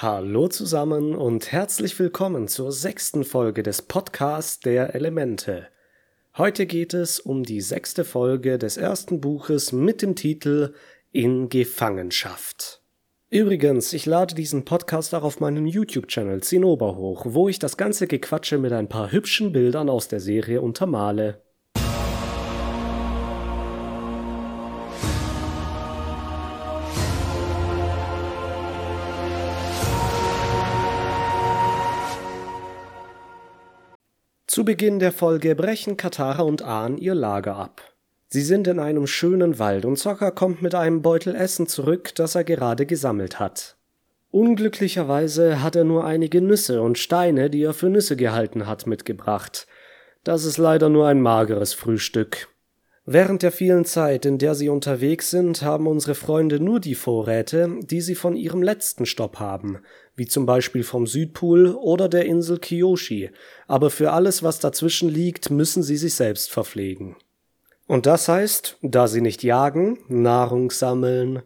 Hallo zusammen und herzlich willkommen zur sechsten Folge des Podcasts der Elemente. Heute geht es um die sechste Folge des ersten Buches mit dem Titel In Gefangenschaft. Übrigens, ich lade diesen Podcast auch auf meinem YouTube-Channel Zinnober hoch, wo ich das ganze Gequatsche mit ein paar hübschen Bildern aus der Serie untermale. Zu Beginn der Folge brechen Katara und Ahn ihr Lager ab. Sie sind in einem schönen Wald und Zocker kommt mit einem Beutel Essen zurück, das er gerade gesammelt hat. Unglücklicherweise hat er nur einige Nüsse und Steine, die er für Nüsse gehalten hat, mitgebracht. Das ist leider nur ein mageres Frühstück. Während der vielen Zeit, in der sie unterwegs sind, haben unsere Freunde nur die Vorräte, die sie von ihrem letzten Stopp haben, wie zum Beispiel vom Südpol oder der Insel Kyoshi, aber für alles, was dazwischen liegt, müssen sie sich selbst verpflegen. Und das heißt, da sie nicht jagen, Nahrung sammeln.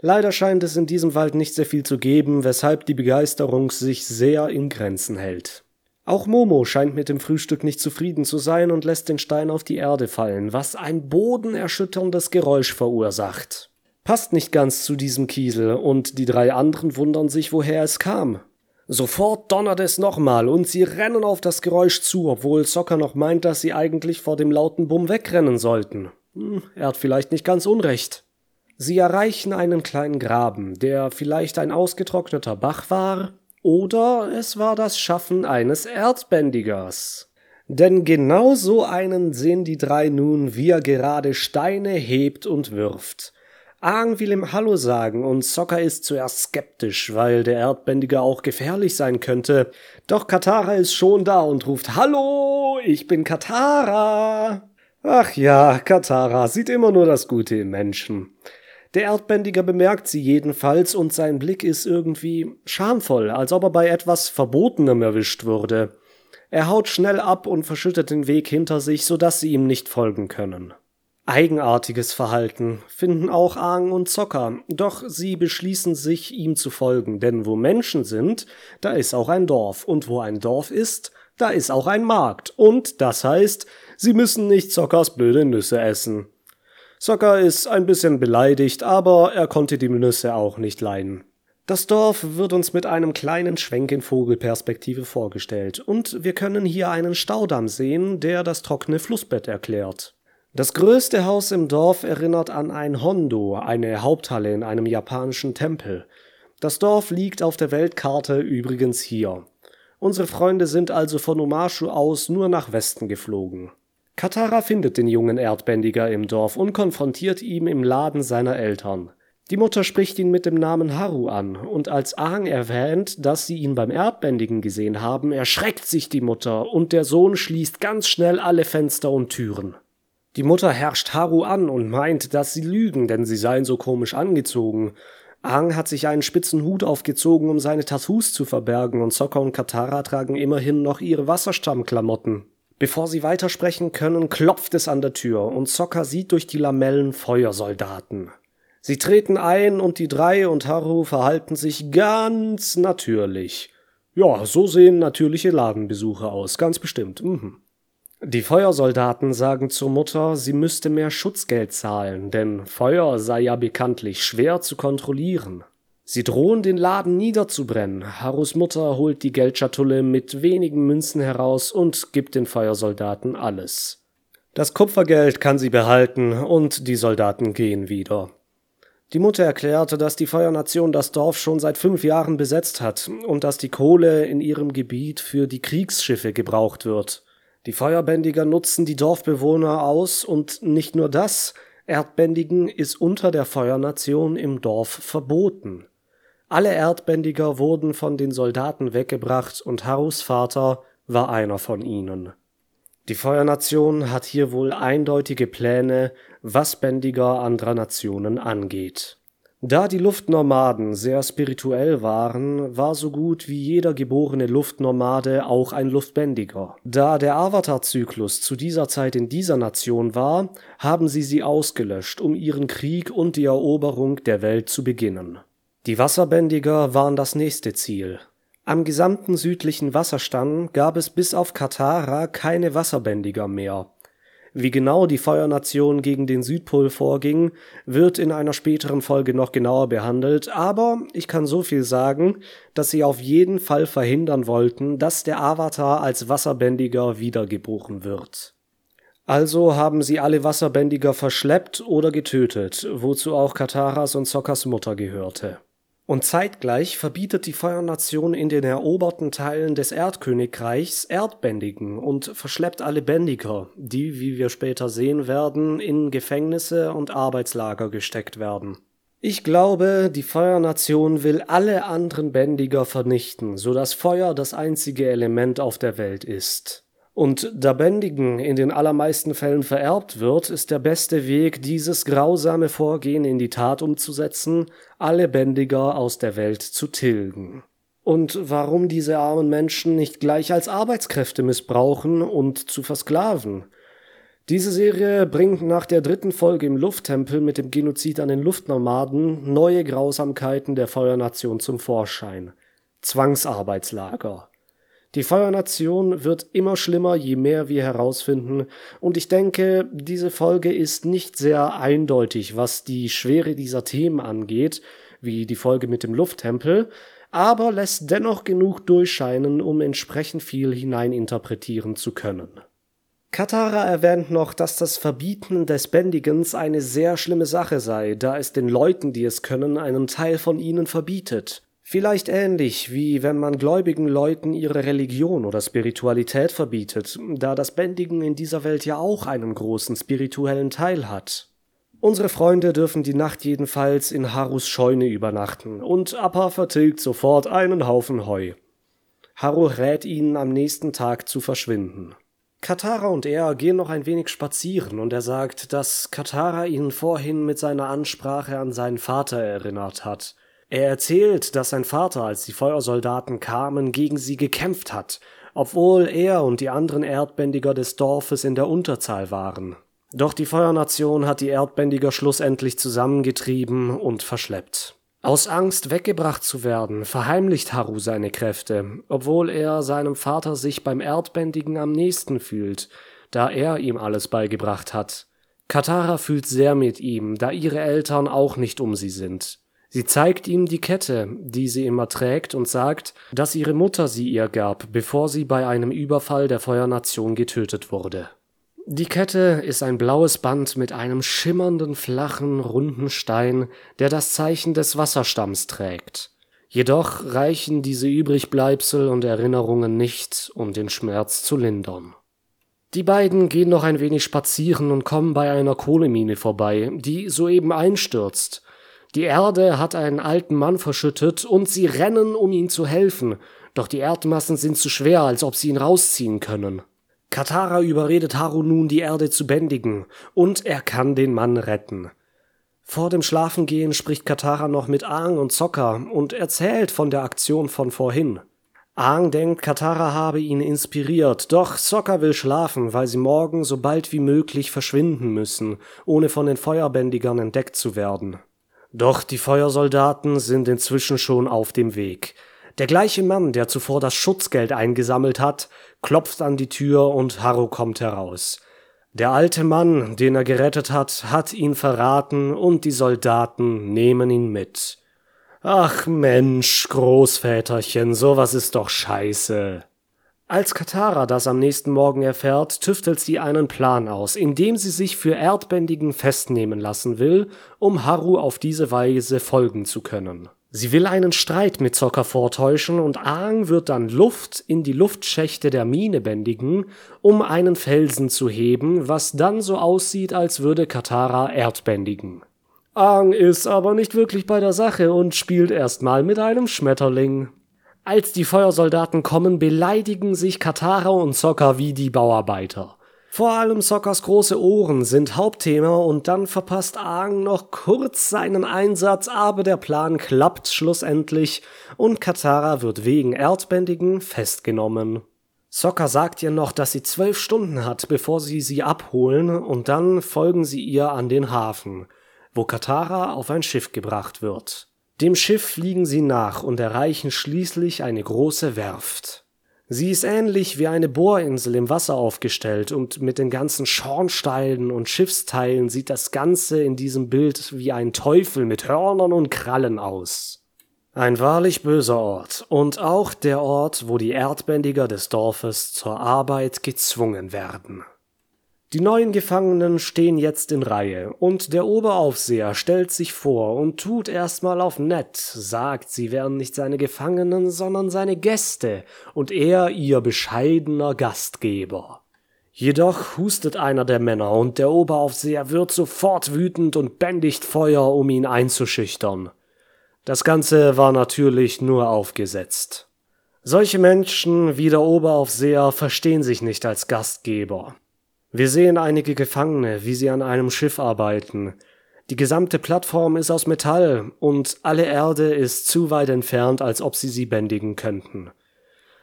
Leider scheint es in diesem Wald nicht sehr viel zu geben, weshalb die Begeisterung sich sehr in Grenzen hält. Auch Momo scheint mit dem Frühstück nicht zufrieden zu sein und lässt den Stein auf die Erde fallen, was ein bodenerschütterndes Geräusch verursacht. Passt nicht ganz zu diesem Kiesel, und die drei anderen wundern sich, woher es kam. Sofort donnert es nochmal, und sie rennen auf das Geräusch zu, obwohl Socker noch meint, dass sie eigentlich vor dem lauten Bumm wegrennen sollten. Hm, er hat vielleicht nicht ganz unrecht. Sie erreichen einen kleinen Graben, der vielleicht ein ausgetrockneter Bach war, oder es war das Schaffen eines Erdbändigers. Denn genau so einen sehen die drei nun, wie er gerade Steine hebt und wirft. Aang will ihm Hallo sagen und Sokka ist zuerst skeptisch, weil der Erdbändiger auch gefährlich sein könnte. Doch Katara ist schon da und ruft Hallo, ich bin Katara. Ach ja, Katara sieht immer nur das Gute im Menschen. Der Erdbändiger bemerkt sie jedenfalls und sein Blick ist irgendwie schamvoll, als ob er bei etwas Verbotenem erwischt wurde. Er haut schnell ab und verschüttet den Weg hinter sich, so dass sie ihm nicht folgen können. Eigenartiges Verhalten finden auch Aang und Zocker, doch sie beschließen sich, ihm zu folgen, denn wo Menschen sind, da ist auch ein Dorf, und wo ein Dorf ist, da ist auch ein Markt, und das heißt, sie müssen nicht Zockers blöde Nüsse essen. Zocker ist ein bisschen beleidigt, aber er konnte die Nüsse auch nicht leiden. Das Dorf wird uns mit einem kleinen Schwenk in Vogelperspektive vorgestellt, und wir können hier einen Staudamm sehen, der das trockene Flussbett erklärt. Das größte Haus im Dorf erinnert an ein Hondo, eine Haupthalle in einem japanischen Tempel. Das Dorf liegt auf der Weltkarte übrigens hier. Unsere Freunde sind also von Omashu aus nur nach Westen geflogen. Katara findet den jungen Erdbändiger im Dorf und konfrontiert ihn im Laden seiner Eltern. Die Mutter spricht ihn mit dem Namen Haru an, und als Aang erwähnt, dass sie ihn beim Erdbändigen gesehen haben, erschreckt sich die Mutter, und der Sohn schließt ganz schnell alle Fenster und Türen. Die Mutter herrscht Haru an und meint, dass sie lügen, denn sie seien so komisch angezogen. Aang hat sich einen spitzen Hut aufgezogen, um seine Tattoos zu verbergen, und Sokka und Katara tragen immerhin noch ihre Wasserstammklamotten. Bevor sie weitersprechen können, klopft es an der Tür und Zocker sieht durch die Lamellen Feuersoldaten. Sie treten ein und die drei und Haru verhalten sich ganz natürlich. Ja, so sehen natürliche Ladenbesucher aus, ganz bestimmt. Mhm. Die Feuersoldaten sagen zur Mutter, sie müsste mehr Schutzgeld zahlen, denn Feuer sei ja bekanntlich schwer zu kontrollieren. Sie drohen, den Laden niederzubrennen. Harus Mutter holt die Geldschatulle mit wenigen Münzen heraus und gibt den Feuersoldaten alles. Das Kupfergeld kann sie behalten und die Soldaten gehen wieder. Die Mutter erklärte, dass die Feuernation das Dorf schon seit fünf Jahren besetzt hat und dass die Kohle in ihrem Gebiet für die Kriegsschiffe gebraucht wird. Die Feuerbändiger nutzen die Dorfbewohner aus und nicht nur das, Erdbändigen ist unter der Feuernation im Dorf verboten. Alle Erdbändiger wurden von den Soldaten weggebracht und Harus Vater war einer von ihnen. Die Feuernation hat hier wohl eindeutige Pläne, was Bändiger anderer Nationen angeht. Da die Luftnomaden sehr spirituell waren, war so gut wie jeder geborene Luftnomade auch ein Luftbändiger. Da der Avatar-Zyklus zu dieser Zeit in dieser Nation war, haben sie sie ausgelöscht, um ihren Krieg und die Eroberung der Welt zu beginnen. Die Wasserbändiger waren das nächste Ziel. Am gesamten südlichen Wasserstamm gab es bis auf Katara keine Wasserbändiger mehr. Wie genau die Feuernation gegen den Südpol vorging, wird in einer späteren Folge noch genauer behandelt, aber ich kann so viel sagen, dass sie auf jeden Fall verhindern wollten, dass der Avatar als Wasserbändiger wiedergeboren wird. Also haben sie alle Wasserbändiger verschleppt oder getötet, wozu auch Kataras und Sokkers Mutter gehörte. Und zeitgleich verbietet die Feuernation in den eroberten Teilen des Erdkönigreichs Erdbändigen und verschleppt alle Bändiger, die, wie wir später sehen werden, in Gefängnisse und Arbeitslager gesteckt werden. Ich glaube, die Feuernation will alle anderen Bändiger vernichten, so dass Feuer das einzige Element auf der Welt ist. Und da Bändigen in den allermeisten Fällen vererbt wird, ist der beste Weg, dieses grausame Vorgehen in die Tat umzusetzen, alle Bändiger aus der Welt zu tilgen. Und warum diese armen Menschen nicht gleich als Arbeitskräfte missbrauchen und zu versklaven? Diese Serie bringt nach der dritten Folge im Lufttempel mit dem Genozid an den Luftnomaden neue Grausamkeiten der Feuernation zum Vorschein. Zwangsarbeitslager. Die Feuernation wird immer schlimmer, je mehr wir herausfinden, und ich denke, diese Folge ist nicht sehr eindeutig, was die Schwere dieser Themen angeht, wie die Folge mit dem Lufttempel, aber lässt dennoch genug durchscheinen, um entsprechend viel hineininterpretieren zu können. Katara erwähnt noch, dass das Verbieten des Bändigens eine sehr schlimme Sache sei, da es den Leuten, die es können, einen Teil von ihnen verbietet. Vielleicht ähnlich wie wenn man gläubigen Leuten ihre Religion oder Spiritualität verbietet, da das Bändigen in dieser Welt ja auch einen großen spirituellen Teil hat. Unsere Freunde dürfen die Nacht jedenfalls in Harus Scheune übernachten und Appa vertilgt sofort einen Haufen Heu. Haru rät ihnen am nächsten Tag zu verschwinden. Katara und er gehen noch ein wenig spazieren und er sagt, dass Katara ihn vorhin mit seiner Ansprache an seinen Vater erinnert hat. Er erzählt, dass sein Vater, als die Feuersoldaten kamen, gegen sie gekämpft hat, obwohl er und die anderen Erdbändiger des Dorfes in der Unterzahl waren. Doch die Feuernation hat die Erdbändiger schlussendlich zusammengetrieben und verschleppt. Aus Angst weggebracht zu werden, verheimlicht Haru seine Kräfte, obwohl er seinem Vater sich beim Erdbändigen am nächsten fühlt, da er ihm alles beigebracht hat. Katara fühlt sehr mit ihm, da ihre Eltern auch nicht um sie sind. Sie zeigt ihm die Kette, die sie immer trägt, und sagt, dass ihre Mutter sie ihr gab, bevor sie bei einem Überfall der Feuernation getötet wurde. Die Kette ist ein blaues Band mit einem schimmernden, flachen, runden Stein, der das Zeichen des Wasserstamms trägt. Jedoch reichen diese Übrigbleibsel und Erinnerungen nicht, um den Schmerz zu lindern. Die beiden gehen noch ein wenig spazieren und kommen bei einer Kohlemine vorbei, die soeben einstürzt, die Erde hat einen alten Mann verschüttet und sie rennen, um ihm zu helfen, doch die Erdmassen sind zu schwer, als ob sie ihn rausziehen können. Katara überredet Haru nun, die Erde zu bändigen, und er kann den Mann retten. Vor dem Schlafengehen spricht Katara noch mit Aang und Sokka und erzählt von der Aktion von vorhin. Aang denkt, Katara habe ihn inspiriert, doch Sokka will schlafen, weil sie morgen so bald wie möglich verschwinden müssen, ohne von den Feuerbändigern entdeckt zu werden. Doch die Feuersoldaten sind inzwischen schon auf dem Weg. Der gleiche Mann, der zuvor das Schutzgeld eingesammelt hat, klopft an die Tür und Harro kommt heraus. Der alte Mann, den er gerettet hat, hat ihn verraten und die Soldaten nehmen ihn mit. Ach Mensch, Großväterchen, sowas ist doch scheiße. Als Katara das am nächsten Morgen erfährt, tüftelt sie einen Plan aus, indem sie sich für Erdbändigen festnehmen lassen will, um Haru auf diese Weise folgen zu können. Sie will einen Streit mit Zocker vortäuschen und Aang wird dann Luft in die Luftschächte der Mine bändigen, um einen Felsen zu heben, was dann so aussieht, als würde Katara erdbändigen. Aang ist aber nicht wirklich bei der Sache und spielt erstmal mit einem Schmetterling. Als die Feuersoldaten kommen, beleidigen sich Katara und Sokka wie die Bauarbeiter. Vor allem Sokkas große Ohren sind Hauptthema und dann verpasst Aang noch kurz seinen Einsatz, aber der Plan klappt schlussendlich und Katara wird wegen Erdbändigen festgenommen. Sokka sagt ihr noch, dass sie zwölf Stunden hat, bevor sie sie abholen und dann folgen sie ihr an den Hafen, wo Katara auf ein Schiff gebracht wird. Dem Schiff fliegen sie nach und erreichen schließlich eine große Werft. Sie ist ähnlich wie eine Bohrinsel im Wasser aufgestellt und mit den ganzen Schornsteinen und Schiffsteilen sieht das Ganze in diesem Bild wie ein Teufel mit Hörnern und Krallen aus. Ein wahrlich böser Ort und auch der Ort, wo die Erdbändiger des Dorfes zur Arbeit gezwungen werden. Die neuen Gefangenen stehen jetzt in Reihe und der Oberaufseher stellt sich vor und tut erstmal auf nett, sagt, sie wären nicht seine Gefangenen, sondern seine Gäste und er ihr bescheidener Gastgeber. Jedoch hustet einer der Männer und der Oberaufseher wird sofort wütend und bändigt Feuer, um ihn einzuschüchtern. Das Ganze war natürlich nur aufgesetzt. Solche Menschen wie der Oberaufseher verstehen sich nicht als Gastgeber. Wir sehen einige Gefangene, wie sie an einem Schiff arbeiten. Die gesamte Plattform ist aus Metall und alle Erde ist zu weit entfernt, als ob sie sie bändigen könnten.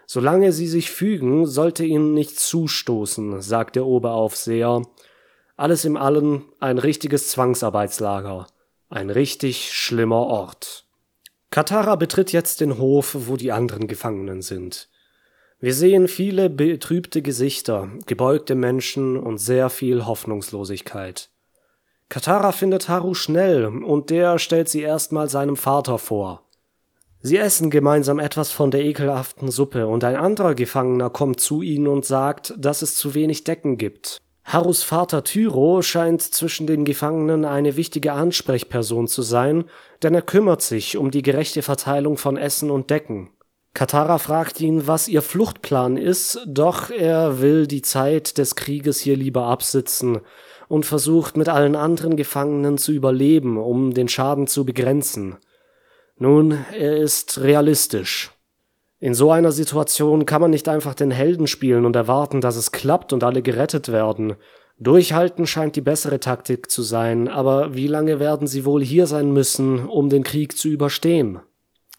Solange sie sich fügen, sollte ihnen nichts zustoßen, sagt der Oberaufseher. Alles im Allen ein richtiges Zwangsarbeitslager. Ein richtig schlimmer Ort. Katara betritt jetzt den Hof, wo die anderen Gefangenen sind. Wir sehen viele betrübte Gesichter, gebeugte Menschen und sehr viel Hoffnungslosigkeit. Katara findet Haru schnell und der stellt sie erstmal seinem Vater vor. Sie essen gemeinsam etwas von der ekelhaften Suppe und ein anderer Gefangener kommt zu ihnen und sagt, dass es zu wenig Decken gibt. Harus Vater Tyro scheint zwischen den Gefangenen eine wichtige Ansprechperson zu sein, denn er kümmert sich um die gerechte Verteilung von Essen und Decken. Katara fragt ihn, was ihr Fluchtplan ist, doch er will die Zeit des Krieges hier lieber absitzen und versucht mit allen anderen Gefangenen zu überleben, um den Schaden zu begrenzen. Nun, er ist realistisch. In so einer Situation kann man nicht einfach den Helden spielen und erwarten, dass es klappt und alle gerettet werden. Durchhalten scheint die bessere Taktik zu sein, aber wie lange werden sie wohl hier sein müssen, um den Krieg zu überstehen?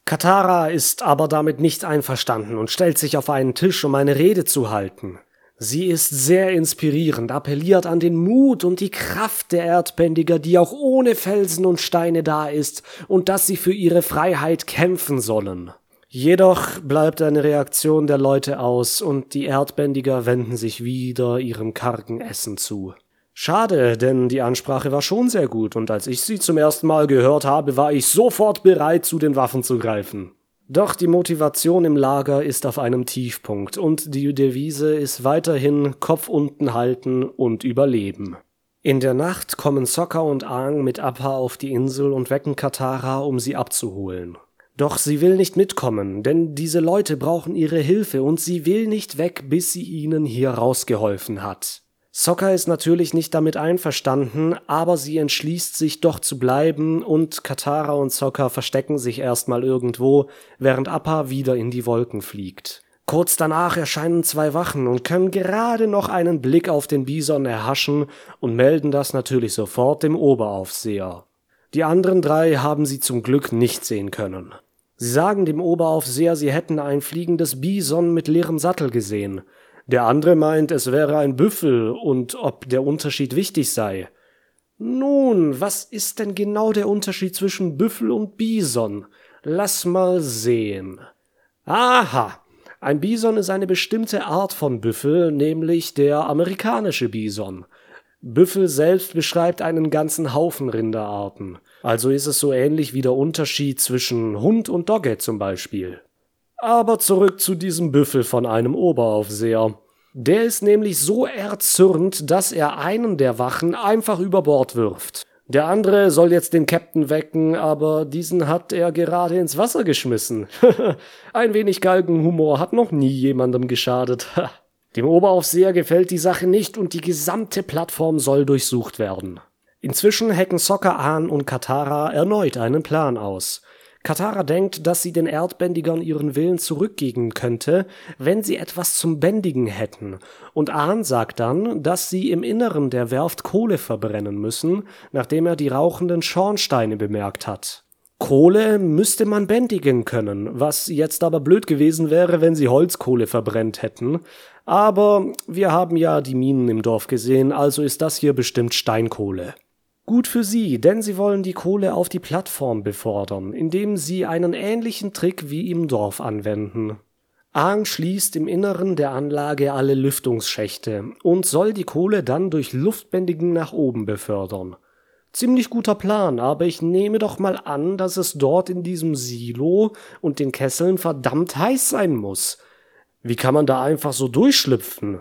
Katara ist aber damit nicht einverstanden und stellt sich auf einen Tisch, um eine Rede zu halten. Sie ist sehr inspirierend, appelliert an den Mut und die Kraft der Erdbändiger, die auch ohne Felsen und Steine da ist, und dass sie für ihre Freiheit kämpfen sollen. Jedoch bleibt eine Reaktion der Leute aus und die Erdbändiger wenden sich wieder ihrem kargen Essen zu. Schade, denn die Ansprache war schon sehr gut und als ich sie zum ersten Mal gehört habe, war ich sofort bereit, zu den Waffen zu greifen. Doch die Motivation im Lager ist auf einem Tiefpunkt und die Devise ist weiterhin Kopf unten halten und überleben. In der Nacht kommen Sokka und Aang mit Appa auf die Insel und wecken Katara, um sie abzuholen. Doch sie will nicht mitkommen, denn diese Leute brauchen ihre Hilfe und sie will nicht weg, bis sie ihnen hier rausgeholfen hat. Sokka ist natürlich nicht damit einverstanden, aber sie entschließt sich doch zu bleiben und Katara und Sokka verstecken sich erstmal irgendwo, während Appa wieder in die Wolken fliegt. Kurz danach erscheinen zwei Wachen und können gerade noch einen Blick auf den Bison erhaschen und melden das natürlich sofort dem Oberaufseher. Die anderen drei haben sie zum Glück nicht sehen können. Sie sagen dem Oberaufseher, sie hätten ein fliegendes Bison mit leerem Sattel gesehen. Der andere meint, es wäre ein Büffel und ob der Unterschied wichtig sei. Nun, was ist denn genau der Unterschied zwischen Büffel und Bison? Lass mal sehen. Aha, ein Bison ist eine bestimmte Art von Büffel, nämlich der amerikanische Bison. Büffel selbst beschreibt einen ganzen Haufen Rinderarten. Also ist es so ähnlich wie der Unterschied zwischen Hund und Dogge zum Beispiel. Aber zurück zu diesem Büffel von einem Oberaufseher. Der ist nämlich so erzürnt, dass er einen der Wachen einfach über Bord wirft. Der andere soll jetzt den Captain wecken, aber diesen hat er gerade ins Wasser geschmissen. Ein wenig Galgenhumor hat noch nie jemandem geschadet. Dem Oberaufseher gefällt die Sache nicht und die gesamte Plattform soll durchsucht werden. Inzwischen hacken Sokka Ahn und Katara erneut einen Plan aus. Katara denkt, dass sie den Erdbändigern ihren Willen zurückgeben könnte, wenn sie etwas zum Bändigen hätten, und Ahn sagt dann, dass sie im Inneren der Werft Kohle verbrennen müssen, nachdem er die rauchenden Schornsteine bemerkt hat. Kohle müsste man bändigen können, was jetzt aber blöd gewesen wäre, wenn sie Holzkohle verbrennt hätten. Aber wir haben ja die Minen im Dorf gesehen, also ist das hier bestimmt Steinkohle. Gut für sie, denn sie wollen die Kohle auf die Plattform befördern, indem sie einen ähnlichen Trick wie im Dorf anwenden. Aang schließt im Inneren der Anlage alle Lüftungsschächte und soll die Kohle dann durch Luftbändigen nach oben befördern. Ziemlich guter Plan, aber ich nehme doch mal an, dass es dort in diesem Silo und den Kesseln verdammt heiß sein muss. Wie kann man da einfach so durchschlüpfen?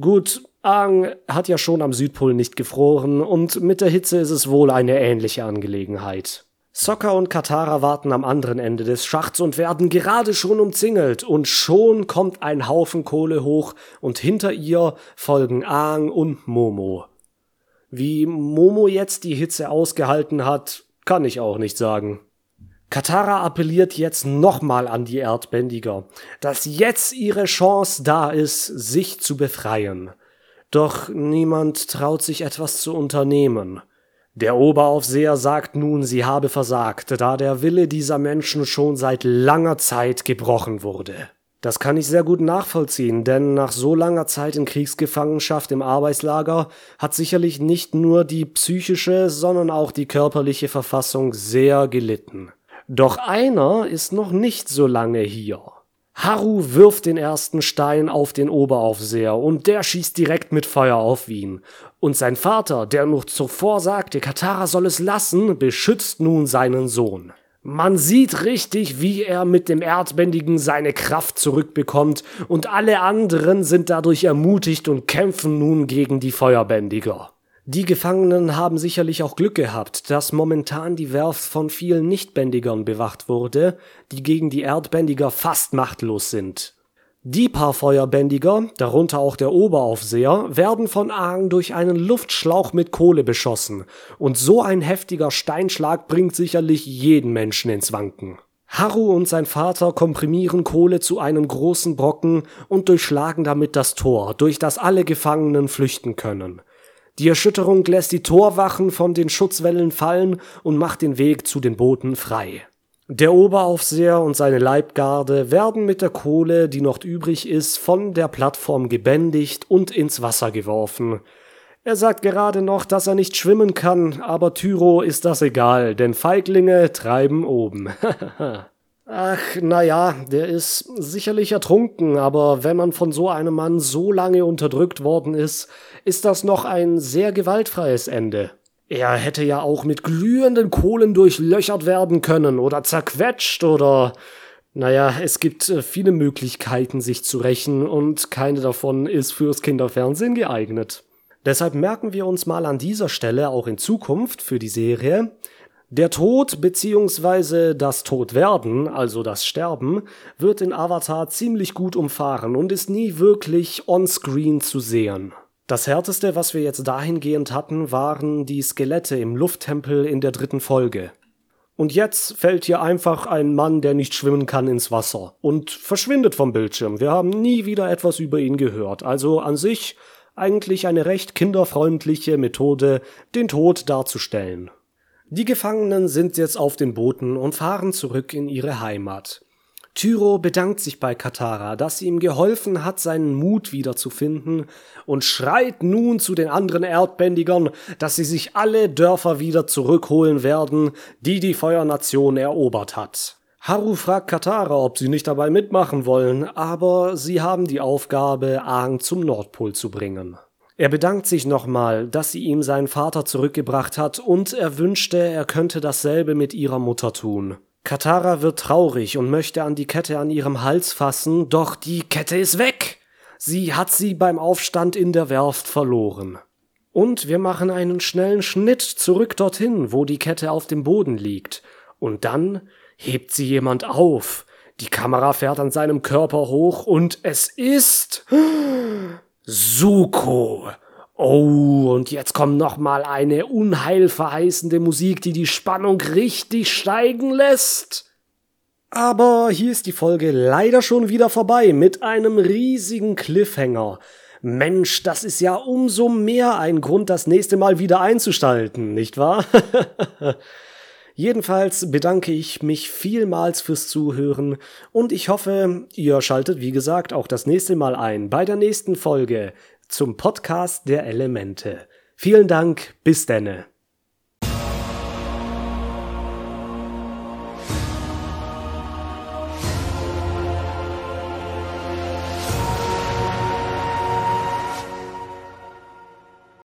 Gut, Aang hat ja schon am Südpol nicht gefroren und mit der Hitze ist es wohl eine ähnliche Angelegenheit. Sokka und Katara warten am anderen Ende des Schachts und werden gerade schon umzingelt und schon kommt ein Haufen Kohle hoch und hinter ihr folgen Aang und Momo. Wie Momo jetzt die Hitze ausgehalten hat, kann ich auch nicht sagen. Katara appelliert jetzt nochmal an die Erdbändiger, dass jetzt ihre Chance da ist, sich zu befreien. Doch niemand traut sich etwas zu unternehmen. Der Oberaufseher sagt nun, sie habe versagt, da der Wille dieser Menschen schon seit langer Zeit gebrochen wurde. Das kann ich sehr gut nachvollziehen, denn nach so langer Zeit in Kriegsgefangenschaft im Arbeitslager hat sicherlich nicht nur die psychische, sondern auch die körperliche Verfassung sehr gelitten. Doch einer ist noch nicht so lange hier. Haru wirft den ersten Stein auf den Oberaufseher und der schießt direkt mit Feuer auf ihn. Und sein Vater, der noch zuvor sagte, Katara soll es lassen, beschützt nun seinen Sohn. Man sieht richtig, wie er mit dem Erdbändigen seine Kraft zurückbekommt und alle anderen sind dadurch ermutigt und kämpfen nun gegen die Feuerbändiger. Die Gefangenen haben sicherlich auch Glück gehabt, dass momentan die Werft von vielen Nichtbändigern bewacht wurde, die gegen die Erdbändiger fast machtlos sind. Die paar Feuerbändiger, darunter auch der Oberaufseher, werden von Aang durch einen Luftschlauch mit Kohle beschossen, und so ein heftiger Steinschlag bringt sicherlich jeden Menschen ins Wanken. Haru und sein Vater komprimieren Kohle zu einem großen Brocken und durchschlagen damit das Tor, durch das alle Gefangenen flüchten können. Die Erschütterung lässt die Torwachen von den Schutzwellen fallen und macht den Weg zu den Booten frei. Der Oberaufseher und seine Leibgarde werden mit der Kohle, die noch übrig ist, von der Plattform gebändigt und ins Wasser geworfen. Er sagt gerade noch, dass er nicht schwimmen kann, aber Tyro ist das egal, denn Feiglinge treiben oben. Ach, na ja, der ist sicherlich ertrunken, aber wenn man von so einem Mann so lange unterdrückt worden ist, ist das noch ein sehr gewaltfreies Ende. Er hätte ja auch mit glühenden Kohlen durchlöchert werden können oder zerquetscht oder naja, es gibt äh, viele Möglichkeiten, sich zu rächen und keine davon ist fürs Kinderfernsehen geeignet. Deshalb merken wir uns mal an dieser Stelle auch in Zukunft für die Serie, der Tod bzw. das Todwerden, also das Sterben, wird in Avatar ziemlich gut umfahren und ist nie wirklich on-screen zu sehen. Das härteste, was wir jetzt dahingehend hatten, waren die Skelette im Lufttempel in der dritten Folge. Und jetzt fällt hier einfach ein Mann, der nicht schwimmen kann, ins Wasser und verschwindet vom Bildschirm. Wir haben nie wieder etwas über ihn gehört. Also an sich eigentlich eine recht kinderfreundliche Methode, den Tod darzustellen. Die Gefangenen sind jetzt auf den Booten und fahren zurück in ihre Heimat. Tyro bedankt sich bei Katara, dass sie ihm geholfen hat, seinen Mut wiederzufinden und schreit nun zu den anderen Erdbändigern, dass sie sich alle Dörfer wieder zurückholen werden, die die Feuernation erobert hat. Haru fragt Katara, ob sie nicht dabei mitmachen wollen, aber sie haben die Aufgabe, Aang zum Nordpol zu bringen. Er bedankt sich nochmal, dass sie ihm seinen Vater zurückgebracht hat und er wünschte, er könnte dasselbe mit ihrer Mutter tun. Katara wird traurig und möchte an die Kette an ihrem Hals fassen, doch die Kette ist weg. Sie hat sie beim Aufstand in der Werft verloren. Und wir machen einen schnellen Schnitt zurück dorthin, wo die Kette auf dem Boden liegt. Und dann hebt sie jemand auf. Die Kamera fährt an seinem Körper hoch und es ist Suko. Oh, und jetzt kommt noch mal eine unheilverheißende Musik, die die Spannung richtig steigen lässt. Aber hier ist die Folge leider schon wieder vorbei mit einem riesigen Cliffhanger. Mensch, das ist ja umso mehr ein Grund, das nächste Mal wieder einzuschalten, nicht wahr? Jedenfalls bedanke ich mich vielmals fürs Zuhören und ich hoffe, ihr schaltet wie gesagt auch das nächste Mal ein bei der nächsten Folge zum Podcast der Elemente. Vielen Dank, bis denne.